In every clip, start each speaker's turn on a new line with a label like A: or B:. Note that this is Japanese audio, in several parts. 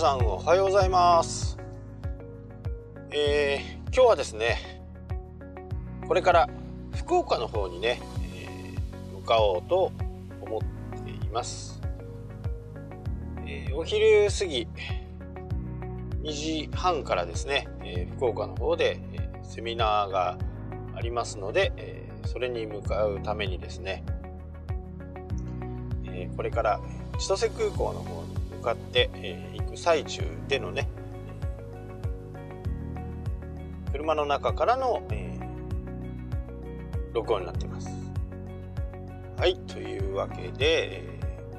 A: さんおはようございます。えー、今日はですねこれから福岡の方にね、えー、向かおうと思っています、えー、お昼過ぎ2時半からですね、えー、福岡の方で、えー、セミナーがありますので、えー、それに向かうためにですね、えー、これから千歳空港の方に向かって、えー、行く最中でのね車の中からの、えー、録音になっています。はい、というわけで、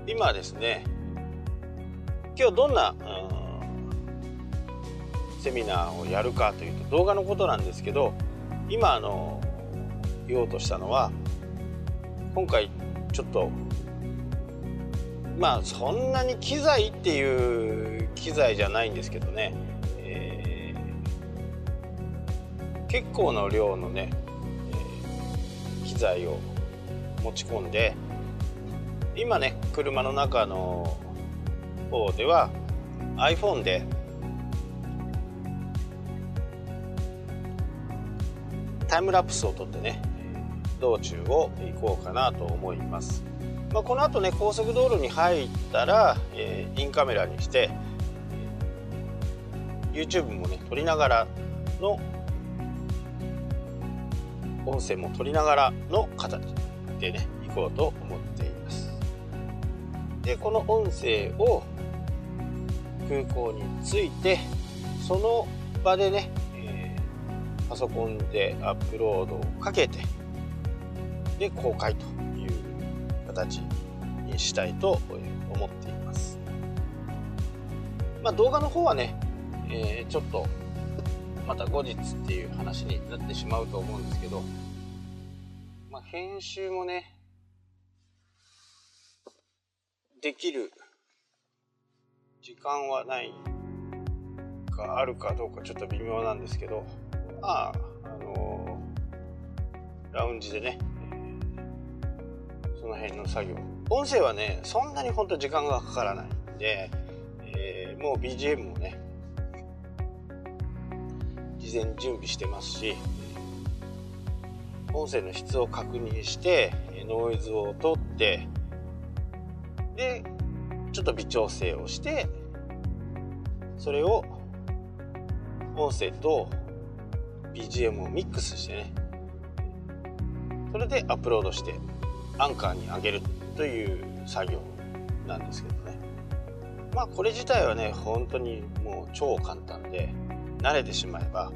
A: 今ですね、今日どんな、セミナーをやるかというと動画のことなんですけど、今あの言おうとしたのは、今回ちょっとまあそんなに機材っていう機材じゃないんですけどね。結構な量のね、えー、機材を持ち込んで今ね車の中の方では iPhone でタイムラプスを撮ってね道中を行こうかなと思います、まあ、この後ね高速道路に入ったら、えー、インカメラにして YouTube もね撮りながらの音声も取りながらの形でね行こうと思っています。でこの音声を空港に着いてその場でね、えー、パソコンでアップロードをかけてで公開と。形にしたいと思っています。まあ動画の方はね、えー、ちょっとまた後日っていう話になってしまうと思うんですけど、まあ、編集もね、できる時間はないかあるかどうかちょっと微妙なんですけど、まあ、あのー、ラウンジでね、の辺の作業。音声はね、そんなにほんと時間がかからないんで、えー、もう BGM もね、事前に準備してますし音声の質を確認してノイズを取ってでちょっと微調整をしてそれを音声と BGM をミックスしてねそれでアップロードしてアンカーに上げるという作業なんですけどね。まあこれ自体はね本当にもう超簡単で慣れてしまえば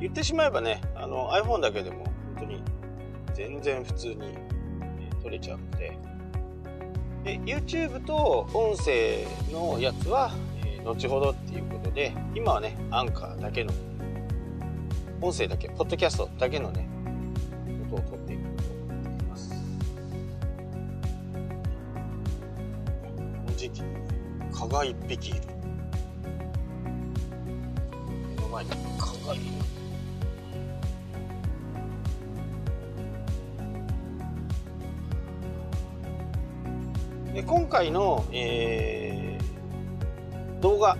A: 言ってしまえばねあの iPhone だけでも本当に全然普通に撮れちゃうので。で YouTube と音声のやつは、えー、後ほどっていうことで今はねアンカーだけの音声だけポッドキャストだけのね蚊が一匹いる目の前に。蚊がいるで今回の、えー、動画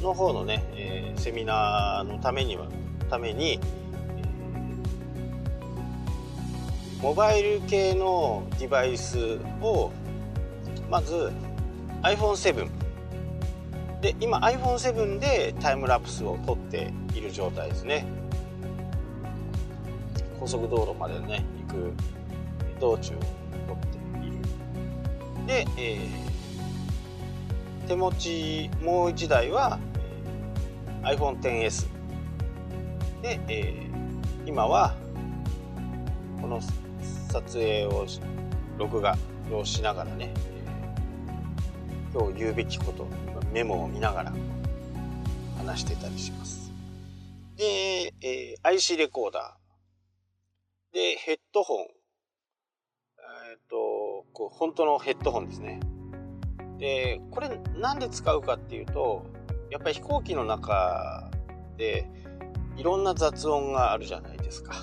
A: の方のね、えー、セミナーのためにはために、モバイル系のデバイスをまず iPhone7 で今 iPhone7 でタイムラプスを撮っている状態ですね。高速道路までね行く道中を撮っている。で、えー、手持ちもう1台は iPhone XS で、えー、今はこの撮影を録画をしながらね、今日言うべきことメモを見ながら話してたりしますで、えー、IC レコーダーでヘッドホンえっ、と、こう本当のヘッドホンですね。で、これなんで使うかっていうと、やっぱり飛行機の中でいろんな雑音があるじゃないですか。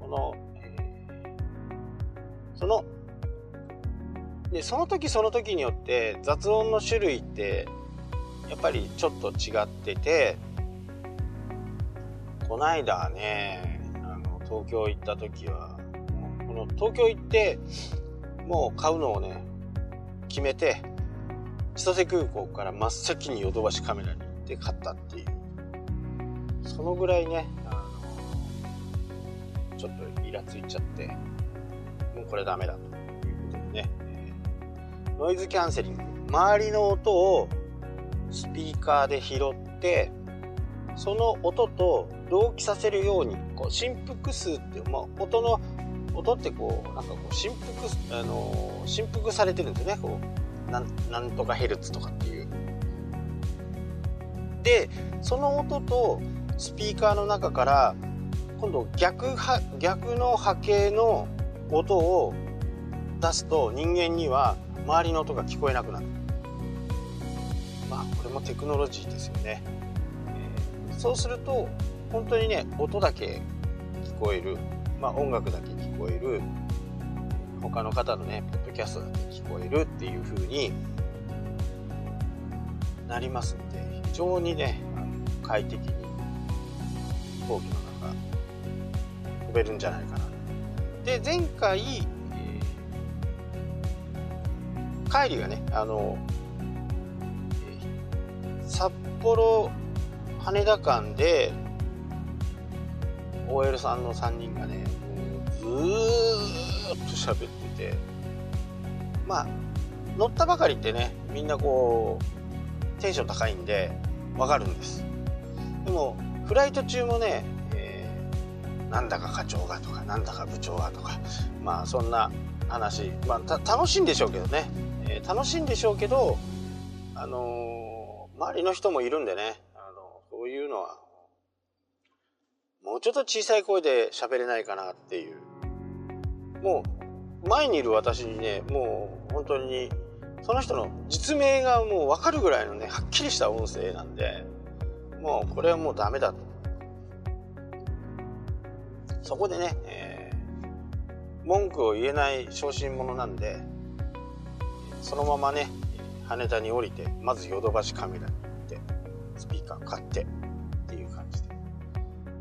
A: この、えー、そのでその時その時によって雑音の種類ってやっぱりちょっと違っててこないだねあの東京行った時はこの東京行ってもう買うのをね決めて千歳空港から真っ先にヨドバシカメラに行って買ったっていう。そのぐらいねあのちょっとイラついちゃってもうこれダメだと、ノイズキャンセリング周りの音をスピーカーで拾ってその音と同期させるようにこう振幅数っていう、まあ、音の音ってこうなんかこう振幅あの振幅されてるんですねこうななんとかヘルツとかっていう。でその音とスピーカーの中から今度逆は逆の波形の音を出すと人間には周りの音が聞こえなくなる。まあこれもテクノロジーですよね。えー、そうすると本当にね音だけ聞こえる、まあ、音楽だけ聞こえる他の方のねポッドキャストだけ聞こえるっていう風になりますので非常にね快適に飛行機の中飛べるんじゃないかなで前回、帰りがねあの、札幌羽田間で OL さんの3人がねもうずーっと喋っててまあ乗ったばかりってねみんなこうテンション高いんでわかるんです。でもフライト中もね、えー、なんだか課長がとかなんだか部長がとかまあそんな話、まあ、楽しいんでしょうけどね、楽しいんでしょうけどあのー、周りの人もいるんでね。あのそういうのはもうちょっと小さい声で喋れないかなっていう。もう前にいる私にねもう本当にその人の実名がもう分かるぐらいのねはっきりした音声なんでもうこれはもうダメだと。そこでね、えー、文句を言えない小心者なんでそのままね羽田に降りてまずヨドバシカメラに行ってスピーカー買ってっていう感じ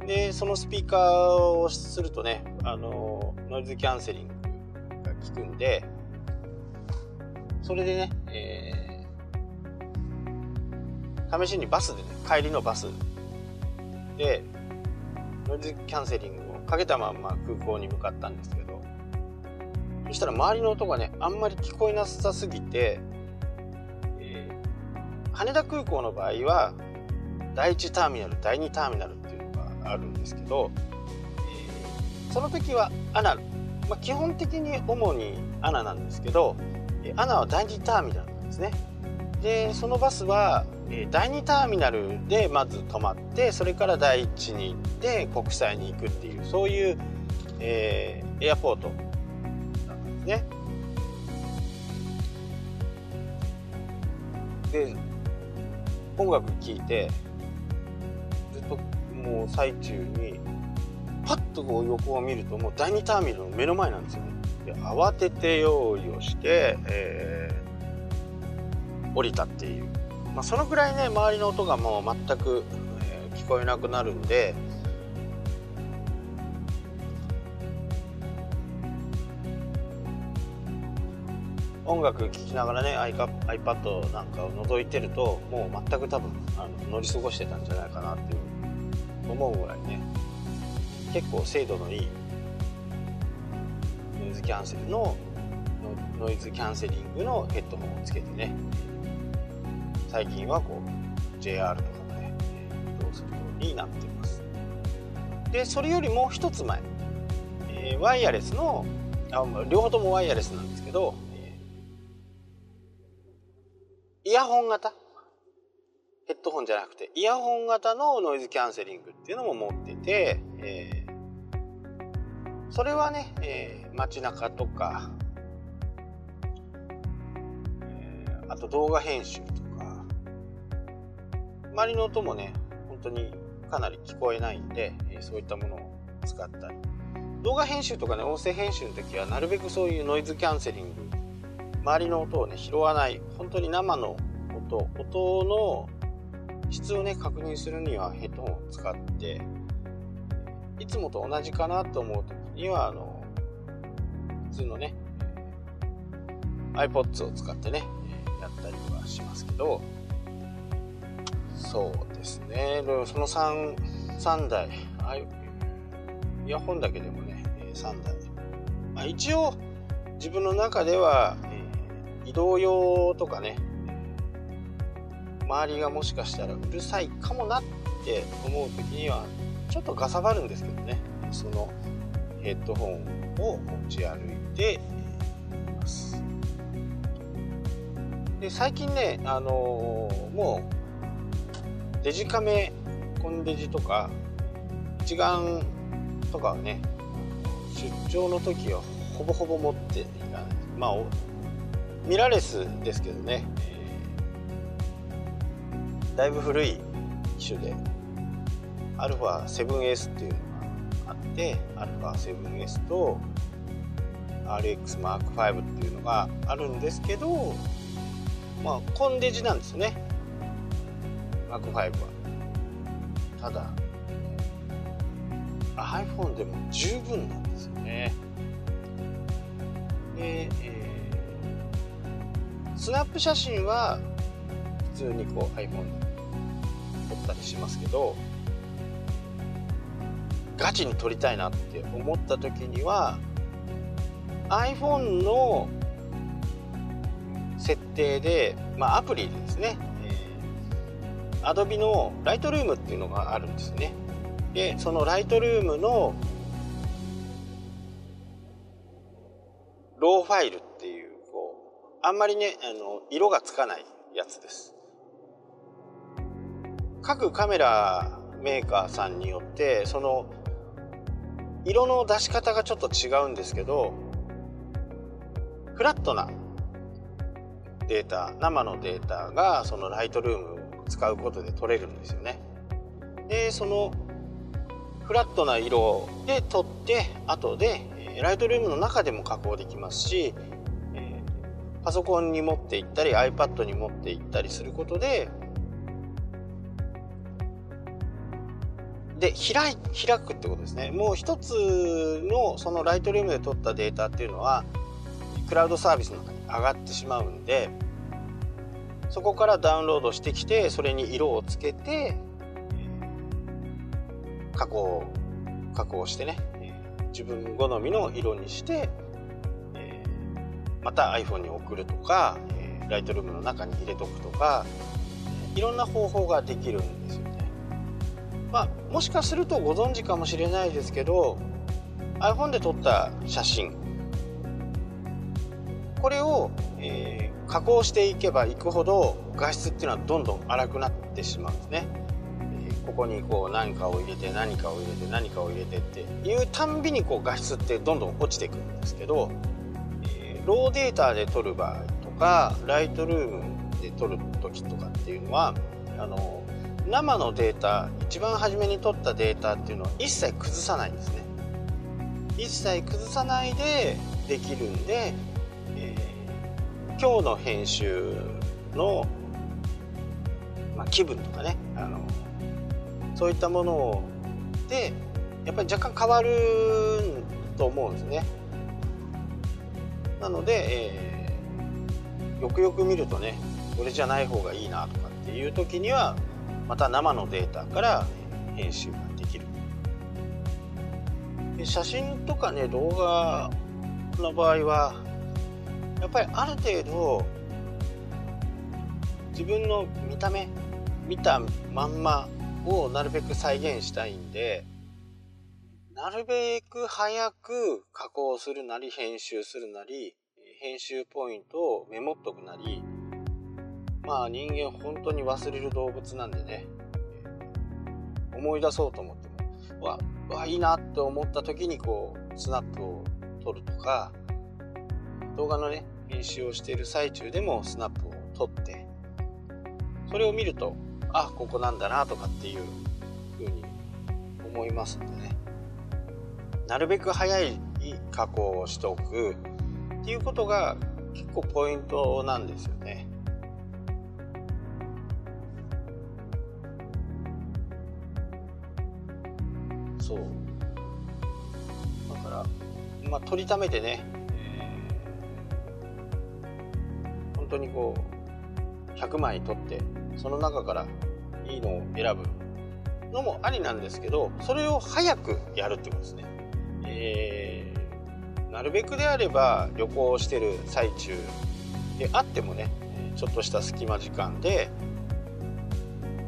A: で。そのスピーカーをするとねあのノイズキャンセリングが効くんでそれでね、えー、試しにバスでね帰りのバスでノイズキャンセリングをかけたまま空港に向かったんですけどそしたら周りの音がねあんまり聞こえなさすぎて、え、羽田空港の場合は第1ターミナル第2ターミナルっていうのがあるんですけど、え、その時はアナ、まあ、基本的に主にアナなんですけどアナは第2ターミナルなんですね。でそのバスは第2ターミナルでまず止まってそれから第1に行って国際に行くっていうそういう、えー、エアポートねで音楽聴いてずっともう最中にパッとこう横を見るともう第2ターミナルの目の前なんですよね。で慌てて用意をして、えー、降りたっていう、まあ、そのぐらいね周りの音がもう全く、えー、聞こえなくなるんで音楽聴きながらね iPad なんかを覗いてるともう全く多分あの乗り過ごしてたんじゃないかなっていう思うぐらいね。結構精度のいいノイズキャンセルのノイズキャンセリングのヘッドホンをつけてね。最近はこう JR とかもね移動するようになっています。でそれよりもう一つ前、えー、ワイヤレスのあ両方ともワイヤレスなんですけど、イヤホン型？ヘッドホンじゃなくてイヤホン型のノイズキャンセリングっていうのも持ってて、えー、それはね、えー、街中とか、えー、あと動画編集とか周りの音もね本当にかなり聞こえないんで、え、そういったものを使ったり。動画編集とかね音声編集の時はなるべくそういうノイズキャンセリング周りの音をね拾わない本当に生の音音の質をね確認するにはヘッドホンを使っていつもと同じかなと思う時にはあの普通のね iPods を使ってねやったりはしますけどそうですね。その 3, 3台イヤホンだけでもね3台、まあ、一応自分の中では、移動用とかね周りがもしかしたらうるさいかもなって思う時にはちょっとがさばるんですけどね。そのヘッドホンを持ち歩いていますで最近ねあのー、もうデジカメコンデジとか一眼とかはね出張の時はほぼほぼ持っていかない。まあミラーレスですけどね、えー、だいぶ古い機種で α7S っていうのがあって α7S と RXM5 っていうのがあるんですけどまあコンデジなんですね。M5 は。ただ iPhone でも十分なんですよね。で、えー、スナップ写真は普通にこう iPhone で撮ったりしますけどガチに撮りたいなって思った時には iPhone の設定で、まあ、アプリでですね、えー、Adobe の Lightroom っていうのがあるんですね。でその Lightroom のローファイルってあんまりねあの色がつかないやつです。各カメラメーカーさんによってその色の出し方がちょっと違うんですけどフラットなデータ生のデータがそのライトルームを使うことで取れるんですよね。でそのフラットな色で撮って後でライトルームの中でも加工できますしパソコンに持っていったり iPad に持っていったりすることでで開開くってことですね。もう一つのそのライトルームで取ったデータっていうのはクラウドサービスの中に上がってしまうんでそこからダウンロードしてきてそれに色をつけて加工加工してね自分好みの色にしてまた iPhone に送るとかライトルームの中に入れとくとかえいろんな方法ができるんですよねまあ、もしかするとご存知かもしれないですけど iPhone で撮った写真これを、えー、加工していけばいくほど画質っていうのはどんどん荒くなってしまうんですね。え、ここにこう何かを入れて何かを入れて何かを入れてっていうたんびにこう画質ってどんどん落ちていくんですけど、ローデータで撮る場合とかライトルームで撮る時とかっていうのはあの生のデータ一番初めに取ったデータっていうのは一切崩さないんですね。一切崩さないでできるんで、えー、今日の編集の、まあ、気分とかねあのそういったものでやっぱり若干変わると思うんですね。なので、えー、よくよく見るとねこれじゃない方がいいなとかっていう時にはまた生のデータから編集ができる。で写真とかね動画の場合はやっぱりある程度自分の見た目見たまんまをなるべく再現したいんでなるべく早く加工するなり編集するなり編集ポイントをメモっとくなりまあ人間本当に忘れる動物なんでね思い出そうと思ってもわわいいなって思った時にこうスナップを取るとか動画のね編集をしている最中でもスナップを取ってそれを見るとあここなんだなとかっていう風に思いますんでね。なるべく早い加工をしておくっていうことが結構ポイントなんですよね。そうだからまあ取りためてね、えー、本当にこう100枚取ってその中からいいのを選ぶのもありなんですけどそれを早くやるってことですね。えー、なるべくであれば旅行してる最中であってもねちょっとした隙間時間で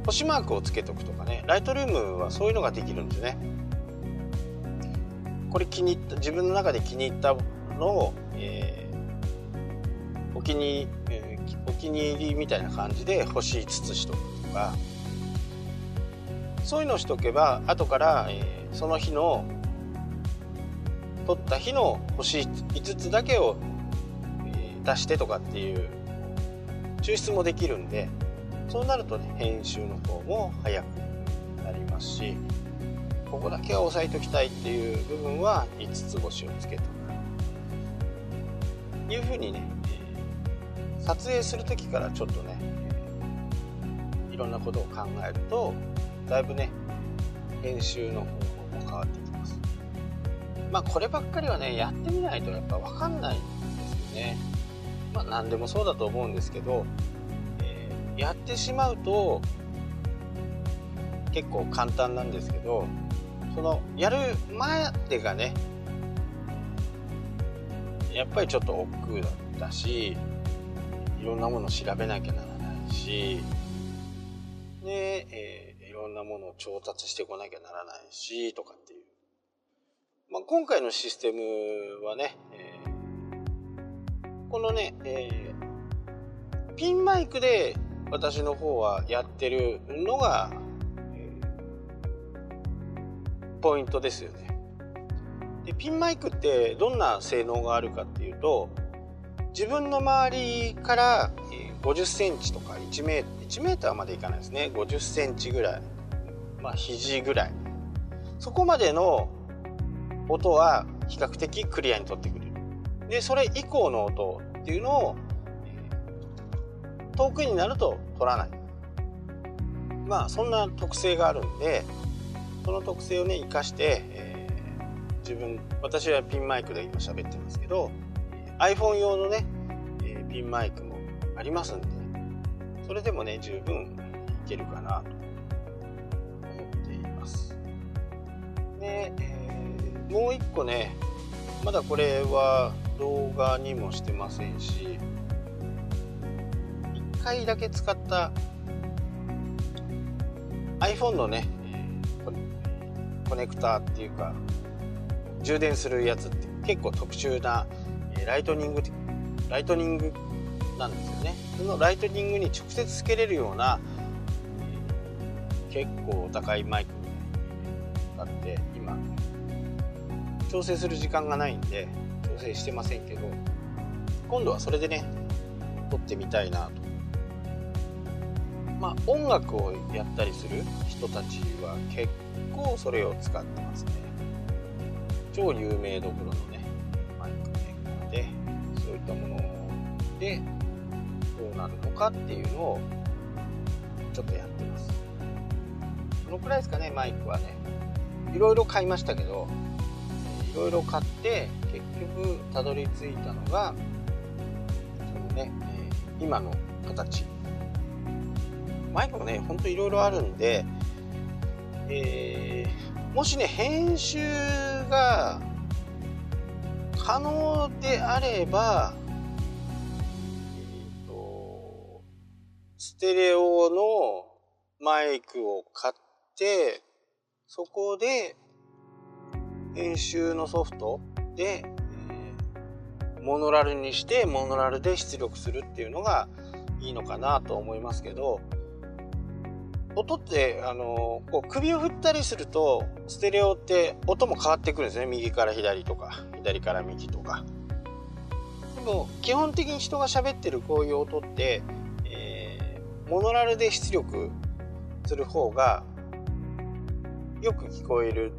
A: 星マークをつけとくとかねライトルームはそういうのができるんですね。これ気に入った自分の中で気に入ったのを、えー、お気に、えー、お気に入りみたいな感じで星5つしとくとかそういうのをしとけば後から、えー、その日の取った日の星5つだけを、出してとかっていう抽出もできるんでそうなるとね編集の方も早くなりますしここだけは押さえておきたいっていう部分は5つ星をつけとくいうふうにね、撮影する時からちょっとね、いろんなことを考えるとだいぶね編集の方法も変わってきまあこればっかりはねやってみないとやっぱ分かんないんですよね。まあ何でもそうだと思うんですけど、えー、やってしまうと結構簡単なんですけどそのやる前でがねやっぱりちょっと億劫だったしいろんなものを調べなきゃならないしで、えーろんなものを調達してこなきゃならないしとかっていう、まあ、今回のシステムはね、えー、このね、えー、ピンマイクで私の方はやってるのが、えー、ポイントですよね。でピンマイクってどんな性能があるかっていうと自分の周りから50センチとか1メー1メーターまでいかないですね。50センチぐらい。まあ、肘ぐらい。そこまでの音は比較的クリアに取ってくれる。でそれ以降の音っていうのを遠くになると取らない。まあそんな特性があるんでその特性をね生かして、えー、自分私はピンマイクで今喋ってますけど iPhone 用のね、えー、ピンマイクもありますんでそれでもね十分いけるかなとで、えー、もう一個ねまだこれは動画にもしてませんし1回だけ使った iPhone のねコネクターっていうか充電するやつって結構特殊なライトニングライトニングなんですよね。そのライトニングに直接つけれるような結構お高いマイクがあって調整する時間がないんで調整してませんけど今度はそれでね撮ってみたいなと。まあ音楽をやったりする人たちは結構それを使ってますね。超有名どころのねマイクメーカーでそういったものでどうなるのかっていうのをちょっとやってます。そのくらいですかねマイクはね。いろいろ買いましたけどいろいろ買って結局たどり着いたのがそのね、えー、今の形。マイクもねほんといろいろあるんで、えー、もしね編集が可能であれば、えーと、ステレオのマイクを買ってそこで編集のソフトで、えー、モノラルにしてモノラルで出力するっていうのがいいのかなと思いますけど音ってあのこう首を振ったりするとステレオって音も変わってくるんですね。右から左とか左から右とか。でも基本的に人が喋ってるこういう音って、えー、モノラルで出力する方がよく聞こえる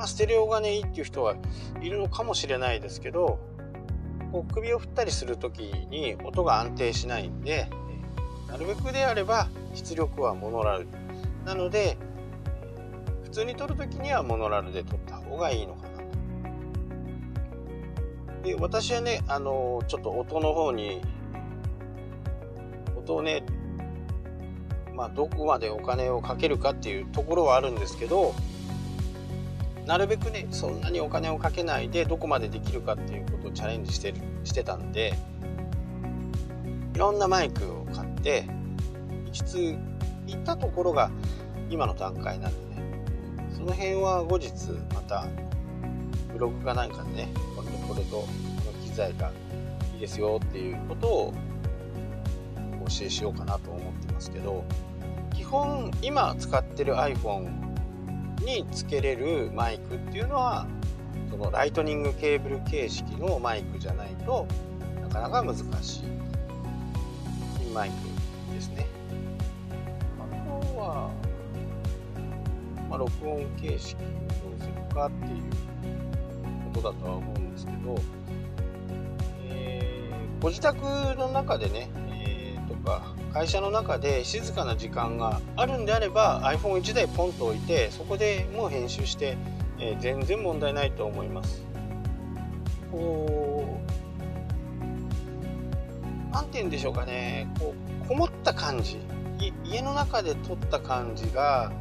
A: まあ、ステレオがねいいっていう人はいるのかもしれないですけどこう首を振ったりする時に音が安定しないんでなるべくであれば出力はモノラルなので普通に撮る時にはモノラルで撮った方がいいのかなと。で私はねあのちょっと音の方に音をねまあどこまでお金をかけるかっていうところはあるんですけどなるべくねそんなにお金をかけないでどこまでできるかっていうことをチャレンジしてるしてたんでいろんなマイクを買って行きつ行ったところが今の段階なんでねその辺は後日またブログかなんかでねこれとこれとこの機材がいいですよっていうことをお教えしようかなと思ってますけど基本今使ってる iPhone につけれるマイクっていうのはそのライトニングケーブル形式のマイクじゃないとなかなか難しいピンマイクですね。あとは、まあ、録音形式をどうするかっていうことだとは思うんですけど、えー、ご自宅の中でね、えー、とか会社の中で静かな時間があるんであれば iPhone1 台ポンと置いてそこでもう編集して、えー、全然問題ないと思います。こう何て言うんでしょうかね。こうこもった感じ。家の中で撮った感じが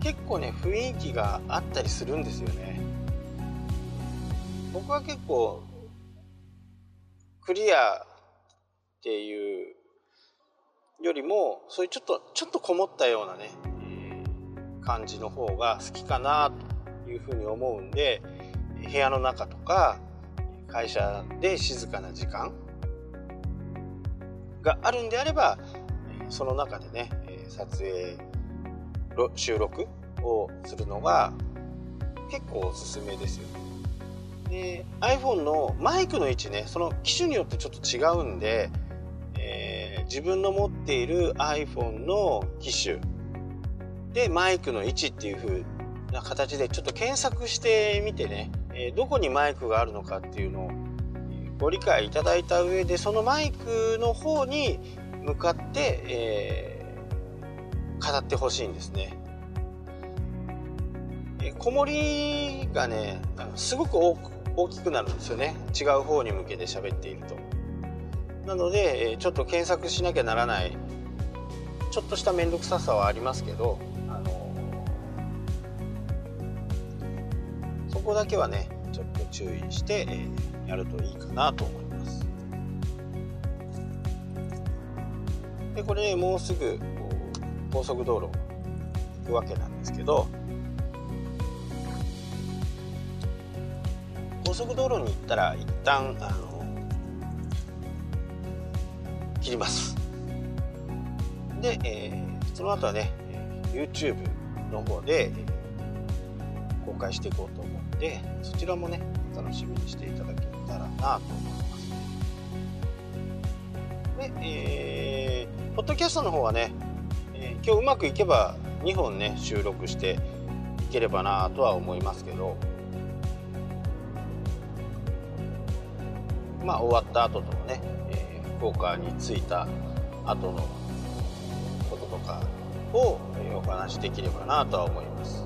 A: 結構ね雰囲気があったりするんですよね。僕は結構クリアっていうよりもそういうちょっとちょっとこもったようなね、えー、感じの方が好きかなというふうに思うんで部屋の中とか会社で静かな時間があるんであればその中でね撮影収録をするのが結構おすすめですよ。で iPhone のマイクの位置ねその機種によってちょっと違うんで自分の持っている iPhone の機種でマイクの位置っていう風な形でちょっと検索してみてね、えどこにマイクがあるのかっていうのをご理解いただいた上でそのマイクの方に向かって、えー、語ってほしいんですね。えー、もりがねすごく大きくなるんですよね違う方に向けて喋っていると。なのでちょっと検索しなきゃならないちょっとした面倒くささはありますけどあのそこだけはねちょっと注意して、え、やるといいかなと思います。でこれ、ね、もうすぐ高速道路行くわけなんですけど高速道路に行ったら一旦あの切ります。で、えー、その後はね YouTube の方で公開していこうと思うんでそちらもねお楽しみにしていただけたらなと思います。で、えー、ポッドキャストの方はね、えー、今日うまくいけば2本ね収録していければなとは思いますけどまあ終わった後ともね福岡に着いた後のこととかをお話しできればなとは思います。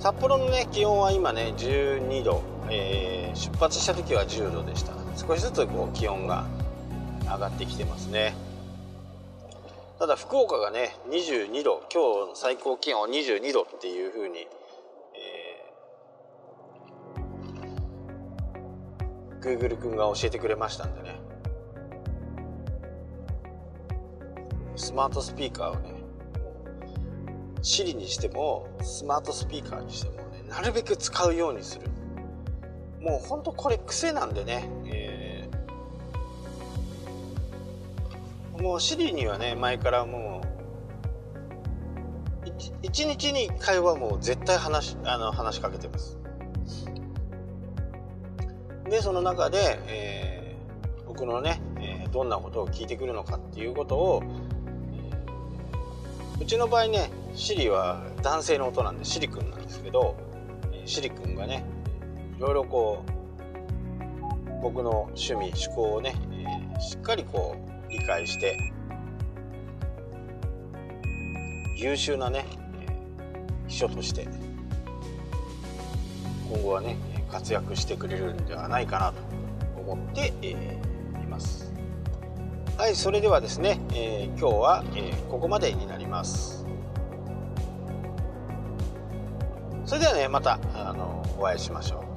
A: 札幌のね気温は今ね12度、えー、出発した時は10度でした。少しずつこう気温が上がってきてますね。ただ福岡がね22度。今日の最高気温22度っていう風に Google 君が教えてくれましたんでね。スマートスピーカーをね Siri にしてもスマートスピーカーにしてもねなるべく使うようにする。もうほんとこれ癖なんでね、えー、もう Siri にはね前からもう1日に1回はもう絶対話あの話しかけてます。でその中で、えー、僕のね、えー、どんなことを聞いてくるのかっていうことを、えー、うちの場合ね Siri は男性の音なんでシリ君なんですけどシリ君がねいろいろこう僕の趣味趣向をね、えー、しっかりこう理解して優秀なね、えー、秘書として今後はね活躍してくれるんではないかなと思って、えー、います。はいそれではですね、えー、今日は、えー、ここまでになります。それではねまたあのお会いしましょう。